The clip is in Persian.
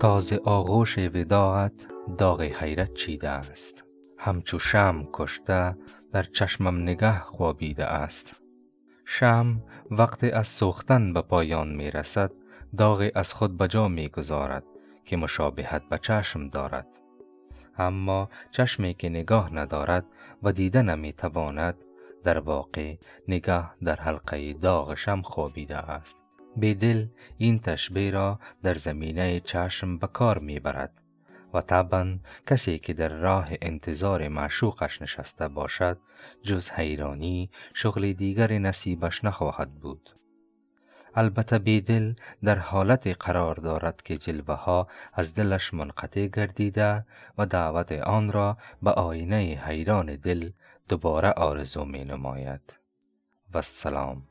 تازه آغوش وداعت داغ حیرت چیده است. همچو شم کشته در چشمم نگه خوابیده است. شم وقتی از سوختن به پایان می رسد داغی از خود به جا می گذارد که مشابهت به چشم دارد. اما چشمی که نگاه ندارد و دیده نمی تواند در واقع نگاه در حلقه داغ شم خوابیده است. بیدل این تشبیه را در زمینه چشم به کار می برد و طبعا کسی که در راه انتظار معشوقش نشسته باشد جز حیرانی شغل دیگر نصیبش نخواهد بود. البته بیدل در حالت قرار دارد که جلوه ها از دلش منقطع گردیده و دعوت آن را به آینه حیران دل دوباره آرزو می نماید و السلام